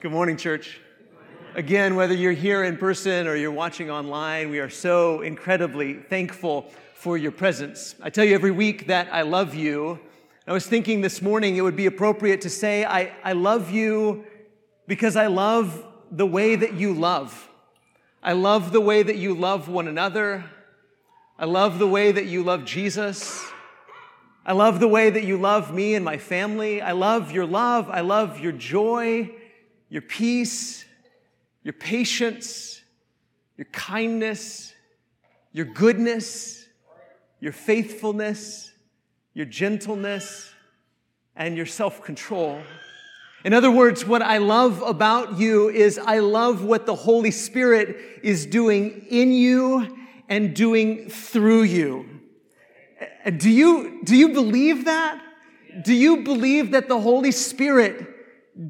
Good morning, church. Again, whether you're here in person or you're watching online, we are so incredibly thankful for your presence. I tell you every week that I love you. I was thinking this morning it would be appropriate to say, I, I love you because I love the way that you love. I love the way that you love one another. I love the way that you love Jesus. I love the way that you love me and my family. I love your love. I love your joy your peace, your patience, your kindness, your goodness, your faithfulness, your gentleness, and your self control. In other words, what I love about you is I love what the Holy Spirit is doing in you and doing through you. Uh, do you, do you believe that? Do you believe that the Holy Spirit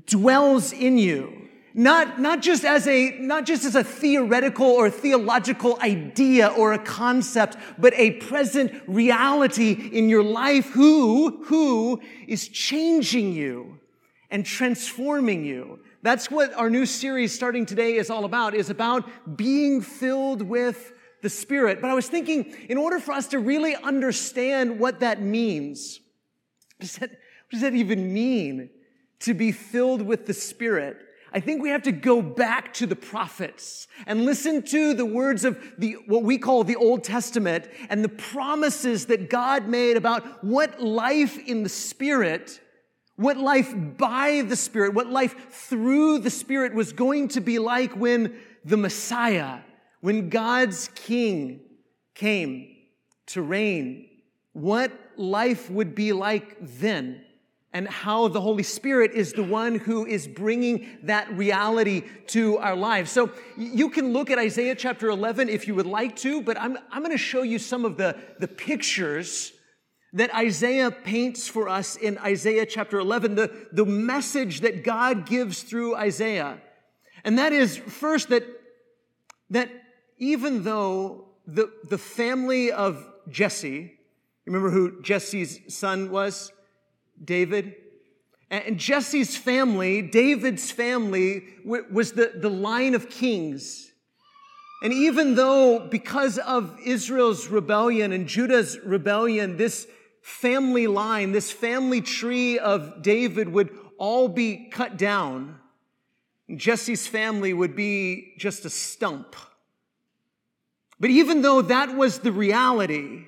dwells in you. Not, not just as a, not just as a theoretical or theological idea or a concept, but a present reality in your life who, who is changing you and transforming you. That's what our new series starting today is all about, is about being filled with the Spirit. But I was thinking, in order for us to really understand what that means, what does that, what does that even mean? To be filled with the Spirit, I think we have to go back to the prophets and listen to the words of the, what we call the Old Testament and the promises that God made about what life in the Spirit, what life by the Spirit, what life through the Spirit was going to be like when the Messiah, when God's King came to reign, what life would be like then and how the Holy Spirit is the one who is bringing that reality to our lives. So you can look at Isaiah chapter 11 if you would like to, but I'm, I'm going to show you some of the, the pictures that Isaiah paints for us in Isaiah chapter 11, the, the message that God gives through Isaiah. And that is first that, that even though the, the family of Jesse, remember who Jesse's son was? David. And Jesse's family, David's family, was the, the line of kings. And even though, because of Israel's rebellion and Judah's rebellion, this family line, this family tree of David would all be cut down, Jesse's family would be just a stump. But even though that was the reality,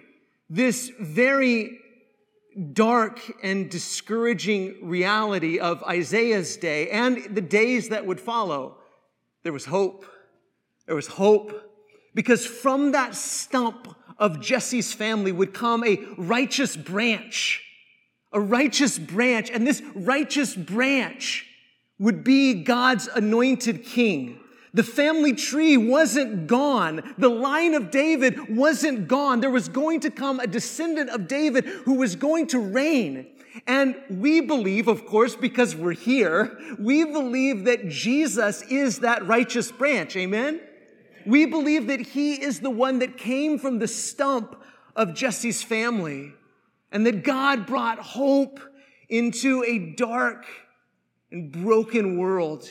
this very dark and discouraging reality of Isaiah's day and the days that would follow, there was hope. There was hope because from that stump of Jesse's family would come a righteous branch, a righteous branch, and this righteous branch would be God's anointed king. The family tree wasn't gone. The line of David wasn't gone. There was going to come a descendant of David who was going to reign. And we believe, of course, because we're here, we believe that Jesus is that righteous branch. Amen? We believe that he is the one that came from the stump of Jesse's family and that God brought hope into a dark and broken world.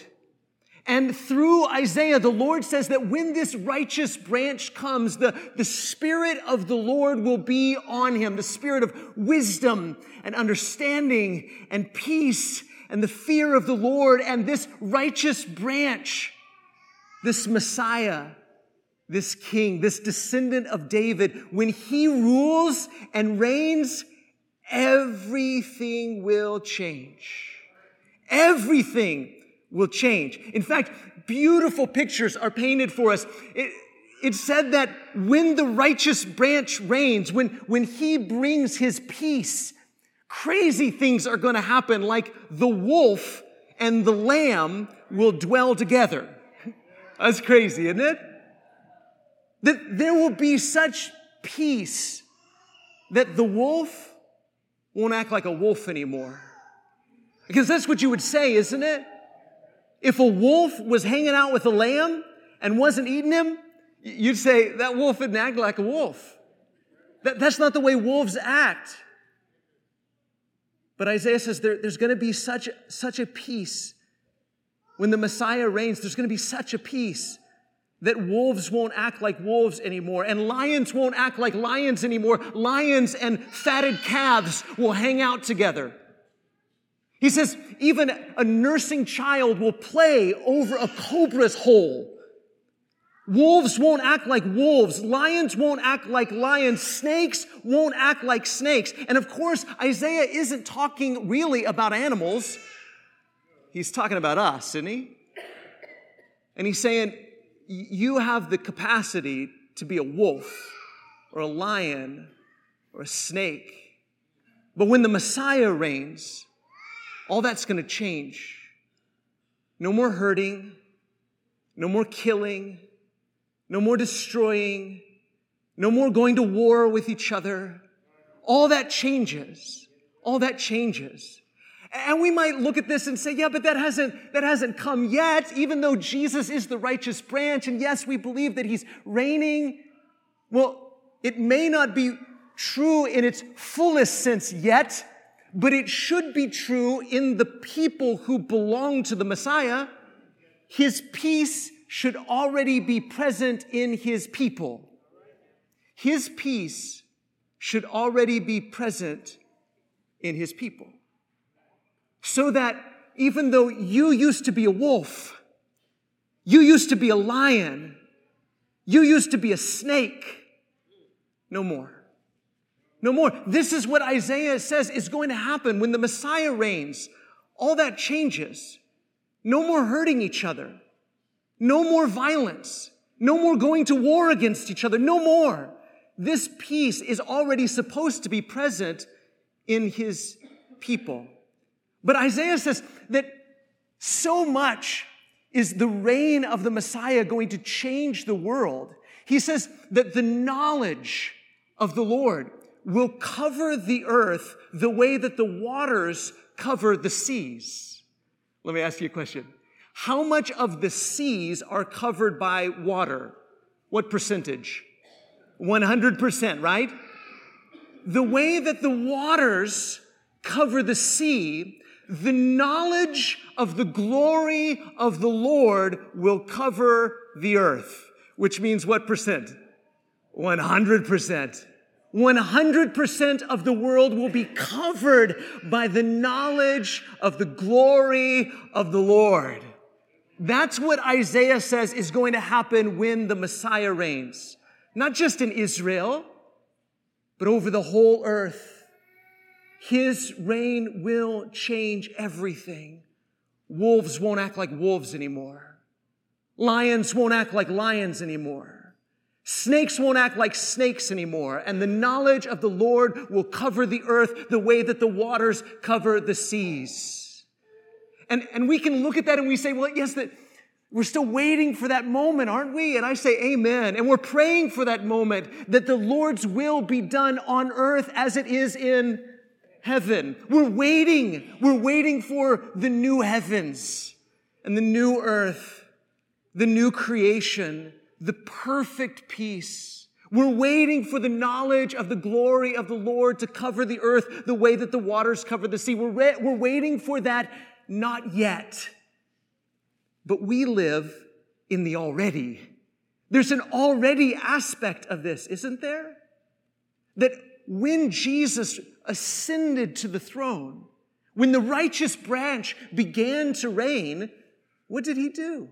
And through Isaiah, the Lord says that when this righteous branch comes, the, the Spirit of the Lord will be on him, the Spirit of wisdom and understanding and peace and the fear of the Lord. And this righteous branch, this Messiah, this King, this descendant of David, when he rules and reigns, everything will change. Everything will change. In fact, beautiful pictures are painted for us. It, it said that when the righteous branch reigns, when, when he brings his peace, crazy things are going to happen, like the wolf and the lamb will dwell together. That's crazy, isn't it? That there will be such peace that the wolf won't act like a wolf anymore. Because that's what you would say, isn't it? If a wolf was hanging out with a lamb and wasn't eating him, you'd say that wolf didn't act like a wolf. That, that's not the way wolves act. But Isaiah says there, there's going to be such, such a peace when the Messiah reigns, there's going to be such a peace that wolves won't act like wolves anymore, and lions won't act like lions anymore. Lions and fatted calves will hang out together. He says, even a nursing child will play over a cobra's hole. Wolves won't act like wolves. Lions won't act like lions. Snakes won't act like snakes. And of course, Isaiah isn't talking really about animals. He's talking about us, isn't he? And he's saying, you have the capacity to be a wolf or a lion or a snake. But when the Messiah reigns, all that's going to change. No more hurting, no more killing, no more destroying, no more going to war with each other. All that changes. All that changes. And we might look at this and say, yeah, but that hasn't, that hasn't come yet, even though Jesus is the righteous branch. And yes, we believe that he's reigning. Well, it may not be true in its fullest sense yet, but it should be true in the people who belong to the Messiah. His peace should already be present in his people. His peace should already be present in his people. So that even though you used to be a wolf, you used to be a lion, you used to be a snake, no more. No more. This is what Isaiah says is going to happen when the Messiah reigns. All that changes. No more hurting each other. No more violence. No more going to war against each other. No more. This peace is already supposed to be present in his people. But Isaiah says that so much is the reign of the Messiah going to change the world. He says that the knowledge of the Lord will cover the earth the way that the waters cover the seas. Let me ask you a question. How much of the seas are covered by water? What percentage? 100%, right? The way that the waters cover the sea, the knowledge of the glory of the Lord will cover the earth, which means what percent? 100%. 100% of the world will be covered by the knowledge of the glory of the Lord. That's what Isaiah says is going to happen when the Messiah reigns. Not just in Israel, but over the whole earth. His reign will change everything. Wolves won't act like wolves anymore. Lions won't act like lions anymore. Snakes won't act like snakes anymore. And the knowledge of the Lord will cover the earth the way that the waters cover the seas. And, and we can look at that and we say, well, yes, that we're still waiting for that moment, aren't we? And I say amen. And we're praying for that moment that the Lord's will be done on earth as it is in heaven. We're waiting. We're waiting for the new heavens and the new earth, the new creation, the perfect peace. We're waiting for the knowledge of the glory of the Lord to cover the earth the way that the waters cover the sea. We're, re- we're waiting for that not yet. But we live in the already. There's an already aspect of this, isn't there? That when Jesus ascended to the throne, when the righteous branch began to reign, what did he do?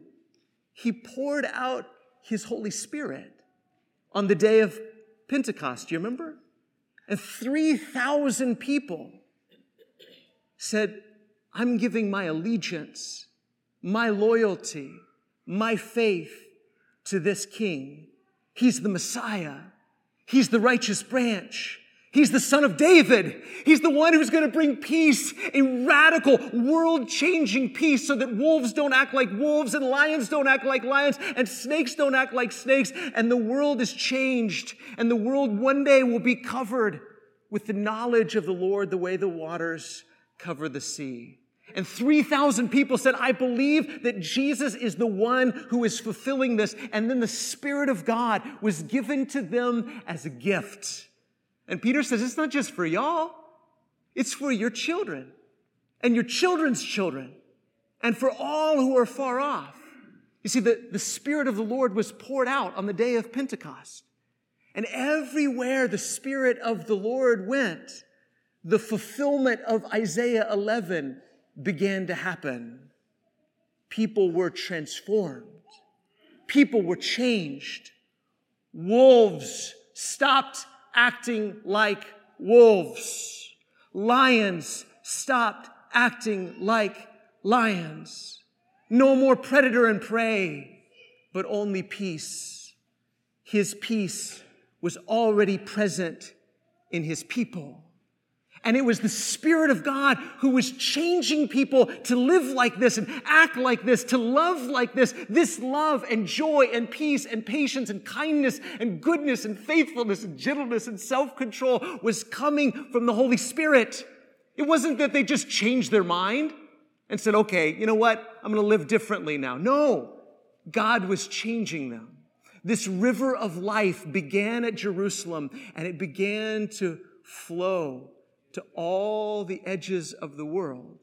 He poured out his Holy Spirit on the day of Pentecost. Do you remember? And 3,000 people said, I'm giving my allegiance, my loyalty, my faith to this king. He's the Messiah. He's the righteous branch. He's the son of David. He's the one who's going to bring peace, a radical, world changing peace so that wolves don't act like wolves and lions don't act like lions and snakes don't act like snakes. And the world is changed and the world one day will be covered with the knowledge of the Lord the way the waters cover the sea. And 3,000 people said, I believe that Jesus is the one who is fulfilling this. And then the Spirit of God was given to them as a gift. And Peter says, it's not just for y'all, it's for your children and your children's children and for all who are far off. You see, the, the Spirit of the Lord was poured out on the day of Pentecost. And everywhere the Spirit of the Lord went, the fulfillment of Isaiah 11 began to happen. People were transformed. People were changed. Wolves stopped acting like wolves. Lions stopped acting like lions. No more predator and prey, but only peace. His peace was already present in his people. And it was the Spirit of God who was changing people to live like this and act like this, to love like this. This love and joy and peace and patience and kindness and goodness and faithfulness and gentleness and self control was coming from the Holy Spirit. It wasn't that they just changed their mind and said, okay, you know what? I'm going to live differently now. No, God was changing them. This river of life began at Jerusalem and it began to flow to all the edges of the world.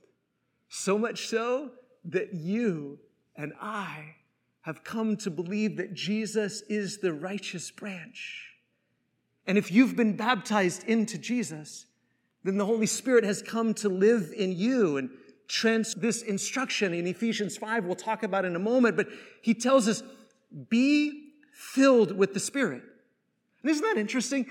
So much so that you and I have come to believe that Jesus is the righteous branch. And if you've been baptized into Jesus, then the Holy Spirit has come to live in you and trans this instruction in Ephesians 5 we'll talk about in a moment, but he tells us be filled with the Spirit. And isn't that interesting?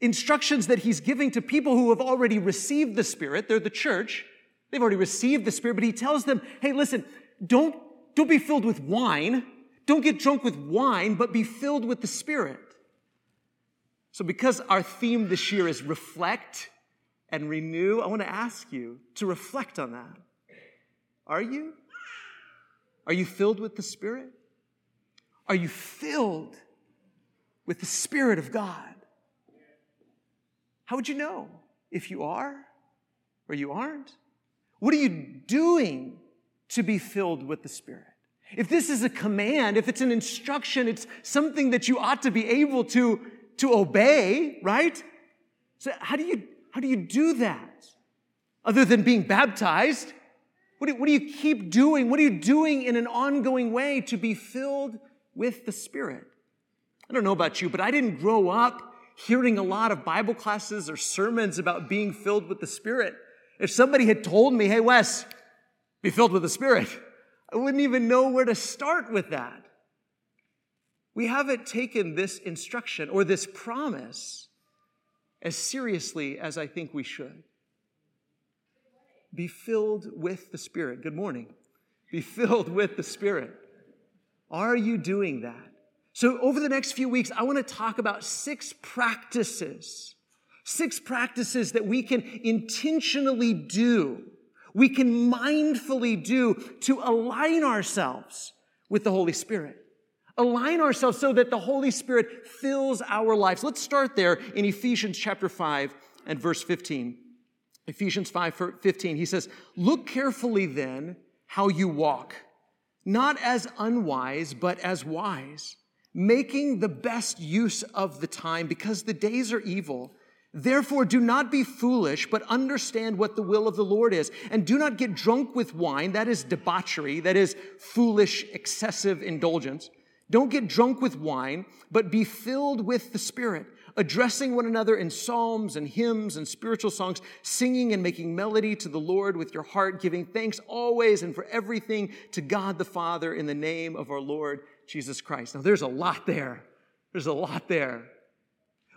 Instructions that he's giving to people who have already received the Spirit. They're the church. They've already received the Spirit, but he tells them, hey, listen, don't, don't be filled with wine. Don't get drunk with wine, but be filled with the Spirit. So, because our theme this year is reflect and renew, I want to ask you to reflect on that. Are you? Are you filled with the Spirit? Are you filled with the Spirit of God? How would you know if you are or you aren't? What are you doing to be filled with the Spirit? If this is a command, if it's an instruction, it's something that you ought to be able to, to obey, right? So how do you, how do you do that? Other than being baptized, what do, what do you keep doing? What are you doing in an ongoing way to be filled with the Spirit. I don't know about you, but I didn't grow up hearing a lot of Bible classes or sermons about being filled with the Spirit. If somebody had told me, hey, Wes, be filled with the Spirit, I wouldn't even know where to start with that. We haven't taken this instruction or this promise as seriously as I think we should. Be filled with the Spirit. Good morning. Be filled with the Spirit. Are you doing that? So, over the next few weeks, I want to talk about six practices, six practices that we can intentionally do, we can mindfully do to align ourselves with the Holy Spirit. Align ourselves so that the Holy Spirit fills our lives. Let's start there in Ephesians chapter 5 and verse 15. Ephesians 5 15, he says, Look carefully then how you walk not as unwise, but as wise, making the best use of the time because the days are evil. Therefore, do not be foolish, but understand what the will of the Lord is. And do not get drunk with wine. That is debauchery. That is foolish, excessive indulgence. Don't get drunk with wine, but be filled with the Spirit addressing one another in psalms and hymns and spiritual songs, singing and making melody to the Lord with your heart, giving thanks always and for everything to God the Father in the name of our Lord Jesus Christ. Now, there's a lot there. There's a lot there.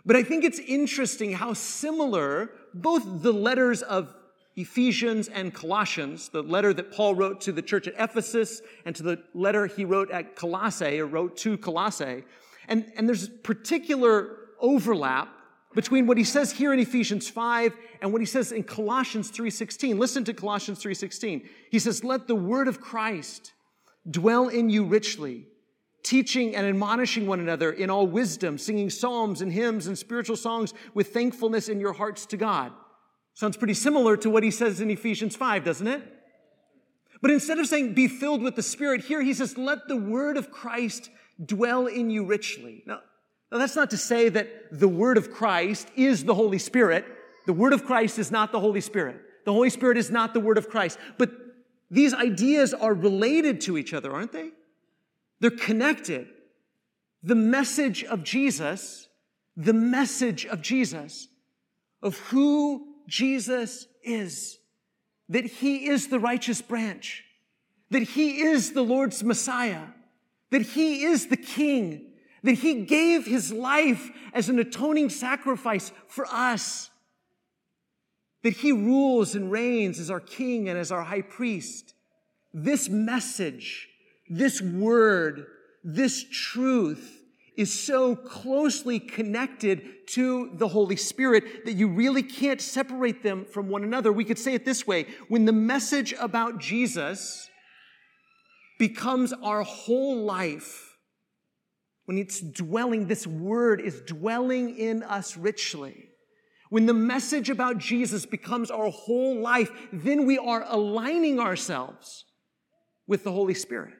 But I think it's interesting how similar both the letters of Ephesians and Colossians, the letter that Paul wrote to the church at Ephesus and to the letter he wrote at Colossae or wrote to Colossae. And, and there's particular overlap between what he says here in Ephesians 5 and what he says in Colossians 3:16. Listen to Colossians 3:16. He says, "Let the word of Christ dwell in you richly, teaching and admonishing one another in all wisdom, singing psalms and hymns and spiritual songs with thankfulness in your hearts to God." Sounds pretty similar to what he says in Ephesians 5, doesn't it? But instead of saying be filled with the Spirit, here he says, let the word of Christ dwell in you richly. Now, now, that's not to say that the Word of Christ is the Holy Spirit. The Word of Christ is not the Holy Spirit. The Holy Spirit is not the Word of Christ. But these ideas are related to each other, aren't they? They're connected. The message of Jesus, the message of Jesus, of who Jesus is, that he is the righteous branch, that he is the Lord's Messiah, that he is the King, that he gave his life as an atoning sacrifice for us, that he rules and reigns as our King and as our high priest. This message, this word, this truth is so closely connected to the Holy Spirit that you really can't separate them from one another. We could say it this way when the message about Jesus becomes our whole life, when it's dwelling, this word is dwelling in us richly. When the message about Jesus becomes our whole life, then we are aligning ourselves with the Holy Spirit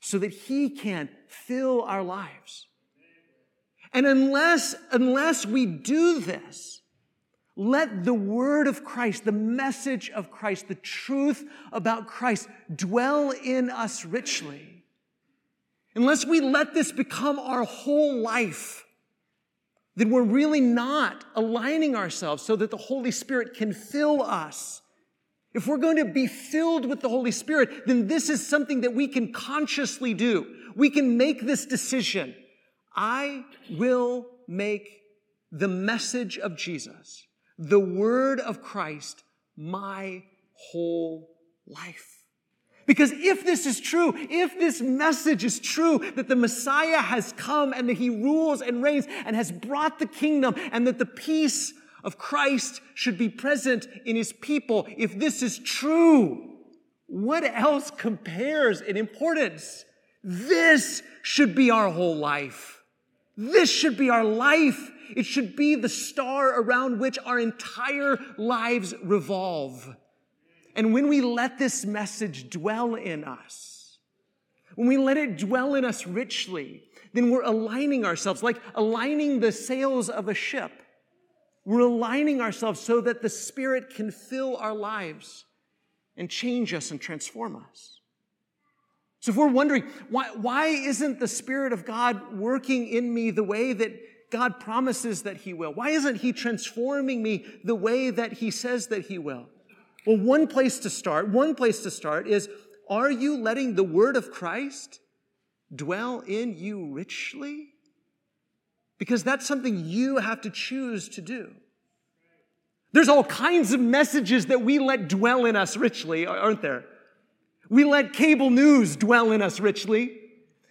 so that He can fill our lives. And unless, unless we do this, let the word of Christ, the message of Christ, the truth about Christ dwell in us richly. Unless we let this become our whole life, then we're really not aligning ourselves so that the Holy Spirit can fill us. If we're going to be filled with the Holy Spirit, then this is something that we can consciously do. We can make this decision. I will make the message of Jesus, the word of Christ, my whole life. Because if this is true, if this message is true that the Messiah has come and that he rules and reigns and has brought the kingdom and that the peace of Christ should be present in his people, if this is true, what else compares in importance? This should be our whole life. This should be our life. It should be the star around which our entire lives revolve. And when we let this message dwell in us, when we let it dwell in us richly, then we're aligning ourselves, like aligning the sails of a ship. We're aligning ourselves so that the Spirit can fill our lives and change us and transform us. So if we're wondering, why, why isn't the Spirit of God working in me the way that God promises that He will? Why isn't He transforming me the way that He says that He will? Well, one place to start, one place to start is, are you letting the Word of Christ dwell in you richly? Because that's something you have to choose to do. There's all kinds of messages that we let dwell in us richly, aren't there? We let cable news dwell in us richly.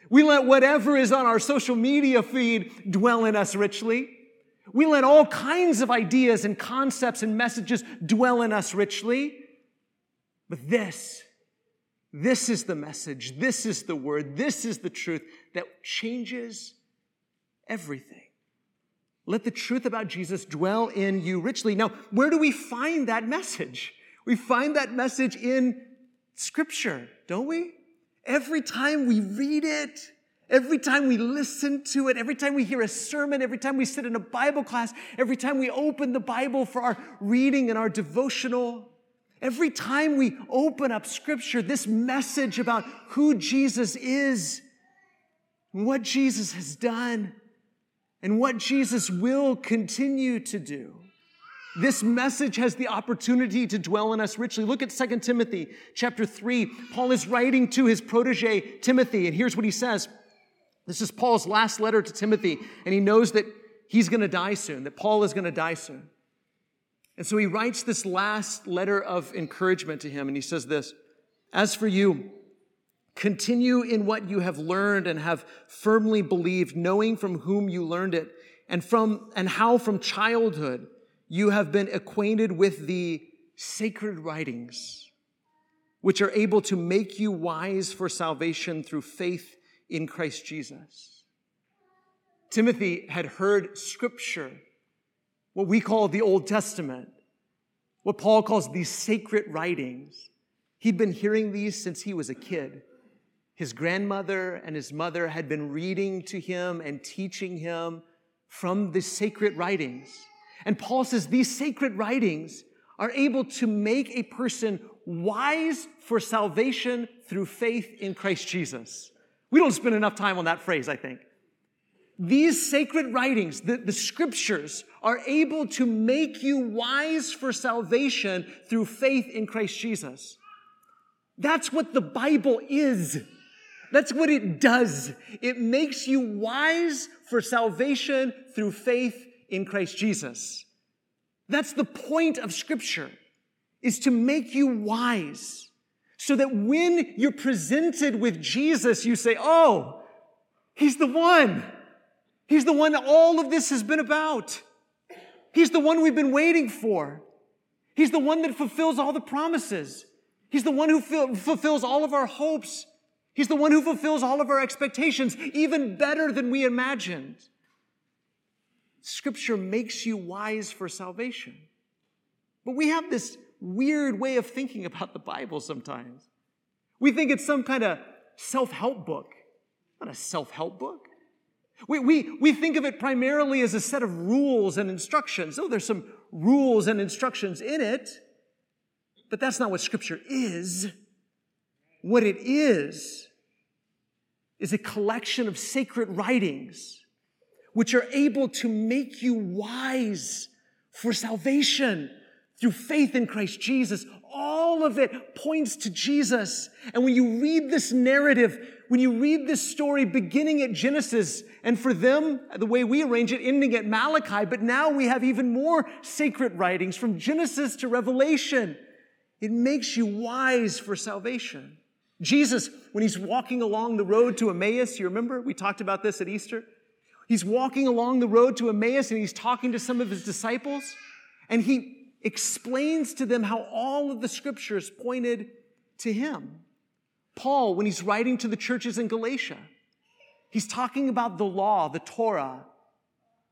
We let whatever is on our social media feed dwell in us richly. We let all kinds of ideas and concepts and messages dwell in us richly. But this, this is the message, this is the word, this is the truth that changes everything. Let the truth about Jesus dwell in you richly. Now, where do we find that message? We find that message in Scripture, don't we? Every time we read it, every time we listen to it, every time we hear a sermon, every time we sit in a Bible class, every time we open the Bible for our reading and our devotional, every time we open up Scripture, this message about who Jesus is, what Jesus has done, and what Jesus will continue to do this message has the opportunity to dwell in us richly. Look at 2 Timothy chapter 3. Paul is writing to his protege, Timothy, and here's what he says. This is Paul's last letter to Timothy, and he knows that he's going to die soon, that Paul is going to die soon. And so he writes this last letter of encouragement to him, and he says this As for you, continue in what you have learned and have firmly believed, knowing from whom you learned it, and from and how from childhood you have been acquainted with the sacred writings, which are able to make you wise for salvation through faith in Christ Jesus. Timothy had heard scripture, what we call the Old Testament, what Paul calls these sacred writings. He'd been hearing these since he was a kid. His grandmother and his mother had been reading to him and teaching him from the sacred writings. And Paul says these sacred writings are able to make a person wise for salvation through faith in Christ Jesus. We don't spend enough time on that phrase, I think. These sacred writings, the, the scriptures, are able to make you wise for salvation through faith in Christ Jesus. That's what the Bible is. That's what it does. It makes you wise for salvation through faith in Christ Jesus. That's the point of scripture, is to make you wise so that when you're presented with Jesus, you say, Oh, he's the one. He's the one all of this has been about. He's the one we've been waiting for. He's the one that fulfills all the promises. He's the one who fulfills all of our hopes. He's the one who fulfills all of our expectations, even better than we imagined. Scripture makes you wise for salvation. But we have this weird way of thinking about the Bible sometimes. We think it's some kind of self help book, not a self help book. We, we, we think of it primarily as a set of rules and instructions. Oh, there's some rules and instructions in it, but that's not what Scripture is. What it is, is a collection of sacred writings which are able to make you wise for salvation through faith in Christ Jesus. All of it points to Jesus. And when you read this narrative, when you read this story beginning at Genesis, and for them, the way we arrange it, ending at Malachi, but now we have even more sacred writings from Genesis to Revelation. It makes you wise for salvation. Jesus, when he's walking along the road to Emmaus, you remember? We talked about this at Easter. He's walking along the road to Emmaus and he's talking to some of his disciples, and he explains to them how all of the scriptures pointed to him. Paul, when he's writing to the churches in Galatia, he's talking about the law, the Torah,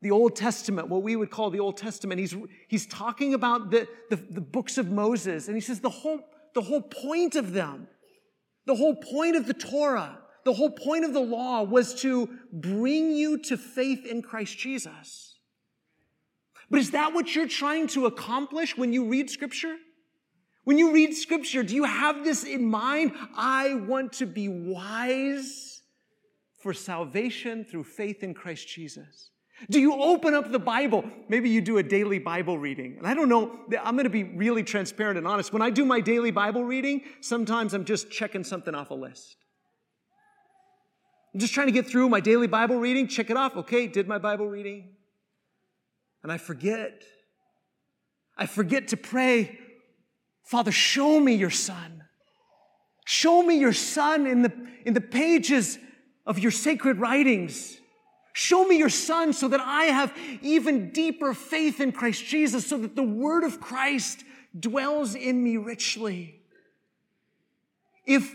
the Old Testament, what we would call the Old Testament. He's, he's talking about the, the, the books of Moses, and he says the whole, the whole point of them, the whole point of the Torah, the whole point of the law was to bring you to faith in Christ Jesus. But is that what you're trying to accomplish when you read scripture? When you read scripture, do you have this in mind? I want to be wise for salvation through faith in Christ Jesus. Do you open up the Bible? Maybe you do a daily Bible reading. And I don't know, I'm going to be really transparent and honest. When I do my daily Bible reading, sometimes I'm just checking something off a list. I'm just trying to get through my daily Bible reading, check it off. Okay, did my Bible reading and I forget. I forget to pray, Father, show me your son. Show me your son in the, in the pages of your sacred writings. Show me your son so that I have even deeper faith in Christ Jesus, so that the word of Christ dwells in me richly. If,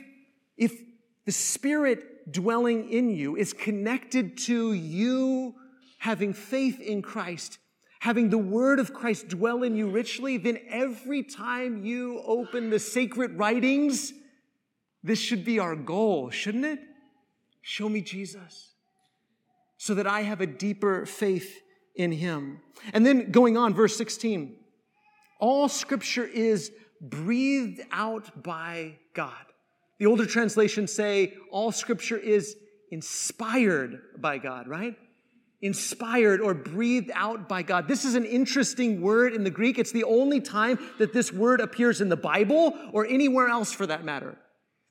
if the spirit dwelling in you is connected to you having faith in Christ, having the word of Christ dwell in you richly, then every time you open the sacred writings, this should be our goal, shouldn't it? Show me Jesus so that I have a deeper faith in him. And then going on, verse 16 all scripture is breathed out by God. The older translations say all scripture is inspired by God, right? inspired or breathed out by God. This is an interesting word in the Greek. It's the only time that this word appears in the Bible or anywhere else for that matter.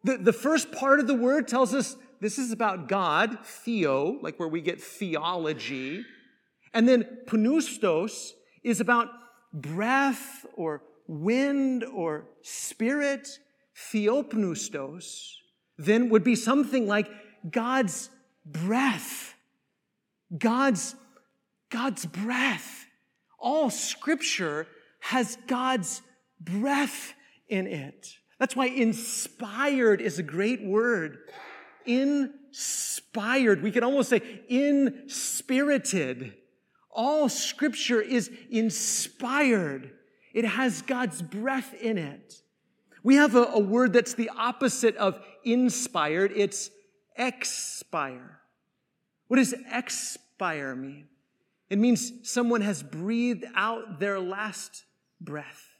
The, the first part of the word tells us this is about God, theo, like where we get theology. And then pneustos is about breath or wind or spirit. Theopneustos then would be something like God's breath God's, God's breath. All scripture has God's breath in it. That's why inspired is a great word. Inspired. We could almost say inspirited. All scripture is inspired. It has God's breath in it. We have a, a word that's the opposite of inspired. It's expire. What does expire mean? It means someone has breathed out their last breath.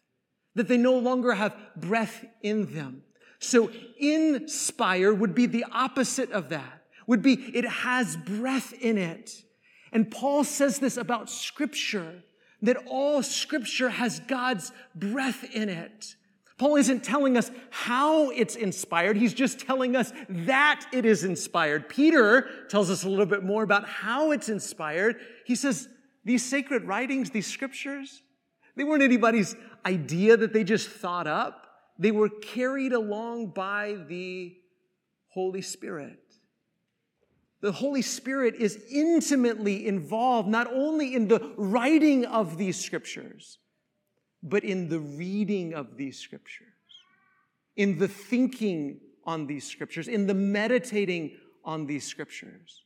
that they no longer have breath in them. So, inspire would be the opposite of that, would be it has breath in it. And Paul says this about Scripture, that all Scripture has God's breath in it. Paul isn't telling us how it's inspired. He's just telling us that it is inspired. Peter tells us a little bit more about how it's inspired. He says, these sacred writings, these scriptures, they weren't anybody's idea that they just thought up. They were carried along by the Holy Spirit. The Holy Spirit is intimately involved not only in the writing of these scriptures, but in the reading of these scriptures, in the thinking on these scriptures, in the meditating on these scriptures.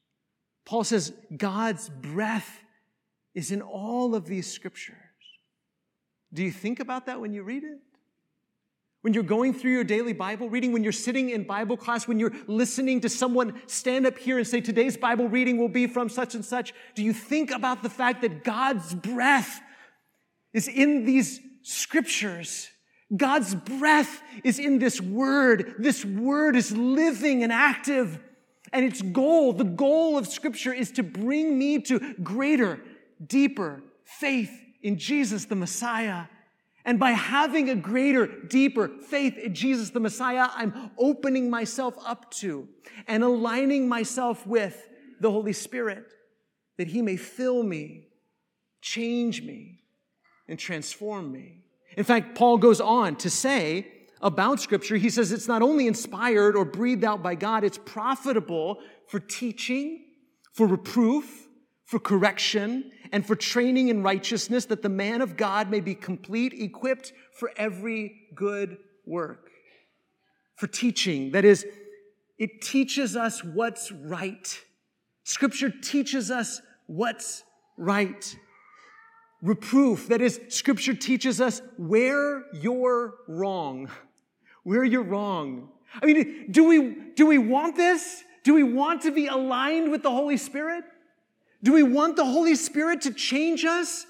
Paul says God's breath is in all of these scriptures. Do you think about that when you read it? When you're going through your daily Bible reading, when you're sitting in Bible class, when you're listening to someone stand up here and say, Today's Bible reading will be from such and such, do you think about the fact that God's breath is in these scriptures? God's breath is in this word. This word is living and active. And its goal, the goal of scripture is to bring me to greater, deeper faith in Jesus the Messiah and by having a greater, deeper faith in Jesus the Messiah, I'm opening myself up to and aligning myself with the Holy Spirit that He may fill me, change me, and transform me. In fact, Paul goes on to say about Scripture, he says it's not only inspired or breathed out by God, it's profitable for teaching, for reproof, for correction, and for training in righteousness, that the man of God may be complete, equipped for every good work. For teaching, that is, it teaches us what's right. Scripture teaches us what's right. Reproof, that is, Scripture teaches us where you're wrong. Where you're wrong. I mean, do we, do we want this? Do we want to be aligned with the Holy Spirit? Do we want the Holy Spirit to change us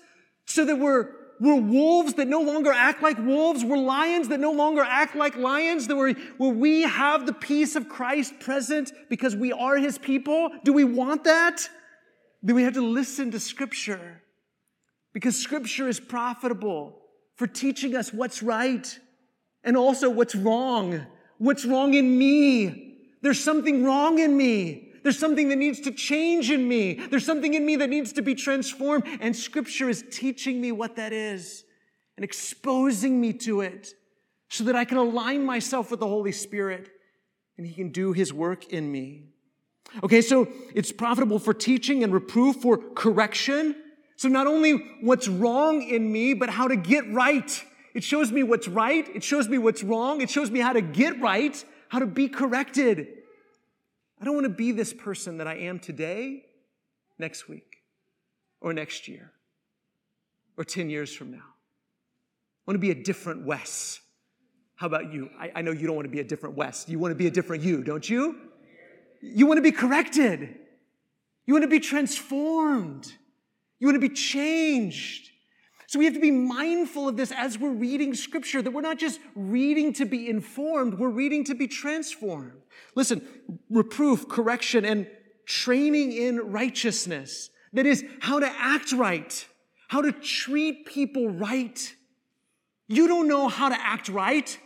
so that we're, we're wolves that no longer act like wolves? We're lions that no longer act like lions? That we're, where we have the peace of Christ present because we are his people? Do we want that? Then we have to listen to Scripture because Scripture is profitable for teaching us what's right and also what's wrong. What's wrong in me? There's something wrong in me. There's something that needs to change in me. There's something in me that needs to be transformed. And Scripture is teaching me what that is and exposing me to it so that I can align myself with the Holy Spirit and He can do His work in me. Okay, so it's profitable for teaching and reproof, for correction. So not only what's wrong in me, but how to get right. It shows me what's right. It shows me what's wrong. It shows me how to get right, how to be corrected. I don't want to be this person that I am today, next week, or next year, or 10 years from now. I want to be a different Wes. How about you? I, I know you don't want to be a different Wes. You want to be a different you, don't you? You want to be corrected. You want to be transformed. You want to be changed. So we have to be mindful of this as we're reading scripture, that we're not just reading to be informed, we're reading to be transformed. Listen, reproof, correction, and training in righteousness. That is how to act right, how to treat people right. You don't know how to act right.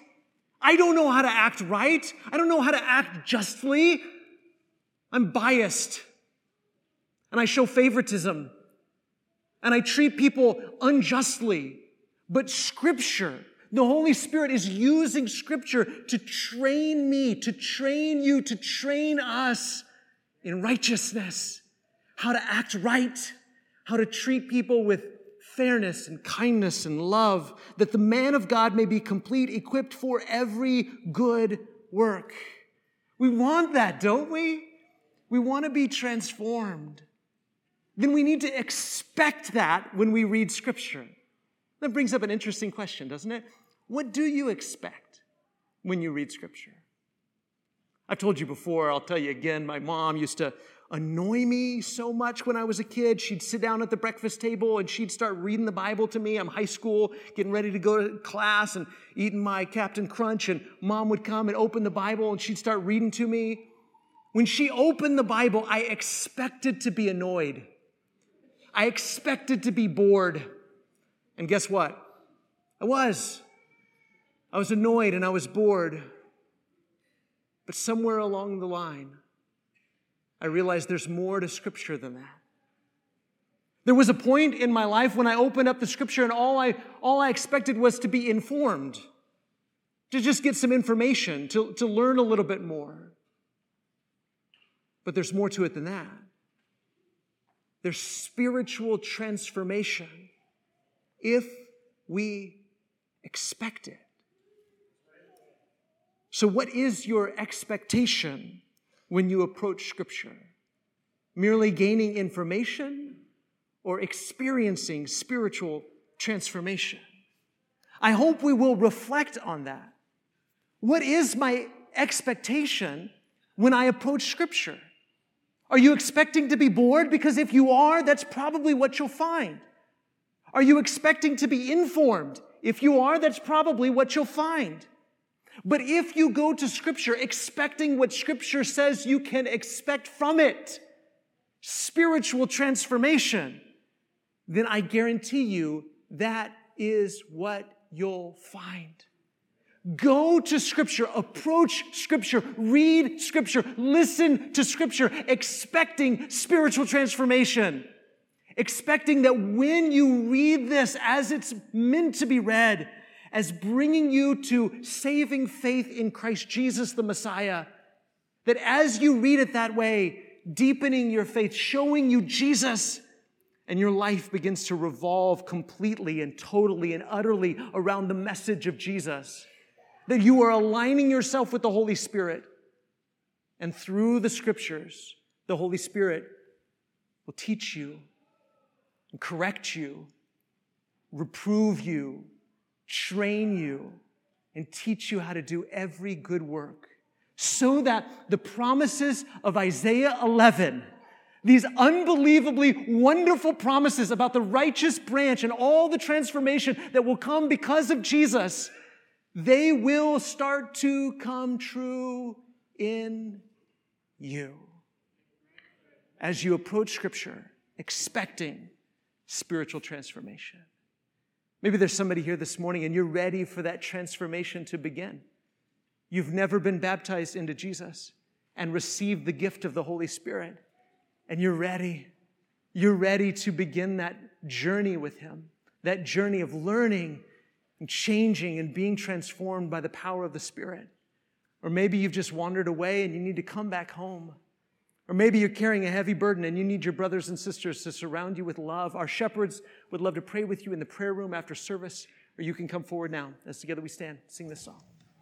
I don't know how to act right. I don't know how to act justly. I'm biased and I show favoritism and I treat people unjustly. But Scripture, the Holy Spirit is using Scripture to train me, to train you, to train us in righteousness, how to act right, how to treat people with fairness and kindness and love, that the man of God may be complete, equipped for every good work. We want that, don't we? We want to be transformed then we need to expect that when we read Scripture. That brings up an interesting question, doesn't it? What do you expect when you read Scripture? I've told you before, I'll tell you again, my mom used to annoy me so much when I was a kid. She'd sit down at the breakfast table and she'd start reading the Bible to me. I'm high school, getting ready to go to class and eating my Captain Crunch, and mom would come and open the Bible and she'd start reading to me. When she opened the Bible, I expected to be annoyed. I expected to be bored. And guess what? I was. I was annoyed and I was bored. But somewhere along the line, I realized there's more to Scripture than that. There was a point in my life when I opened up the Scripture and all I, all I expected was to be informed, to just get some information, to, to learn a little bit more. But there's more to it than that. There's spiritual transformation if we expect it. So, what is your expectation when you approach Scripture? Merely gaining information or experiencing spiritual transformation? I hope we will reflect on that. What is my expectation when I approach Scripture? Are you expecting to be bored? Because if you are, that's probably what you'll find. Are you expecting to be informed? If you are, that's probably what you'll find. But if you go to Scripture expecting what Scripture says you can expect from it, spiritual transformation, then I guarantee you that is what you'll find. Go to Scripture, approach Scripture, read Scripture, listen to Scripture, expecting spiritual transformation. Expecting that when you read this as it's meant to be read, as bringing you to saving faith in Christ Jesus the Messiah. That as you read it that way, deepening your faith, showing you Jesus, and your life begins to revolve completely and totally and utterly around the message of Jesus. That you are aligning yourself with the Holy Spirit. And through the scriptures, the Holy Spirit will teach you and correct you, reprove you, train you, and teach you how to do every good work so that the promises of Isaiah 11, these unbelievably wonderful promises about the righteous branch and all the transformation that will come because of Jesus, they will start to come true in you as you approach Scripture expecting spiritual transformation. Maybe there's somebody here this morning and you're ready for that transformation to begin. You've never been baptized into Jesus and received the gift of the Holy Spirit, and you're ready. You're ready to begin that journey with Him, that journey of learning and changing and being transformed by the power of the Spirit. Or maybe you've just wandered away and you need to come back home. Or maybe you're carrying a heavy burden and you need your brothers and sisters to surround you with love. Our shepherds would love to pray with you in the prayer room after service, or you can come forward now as together we stand, sing this song.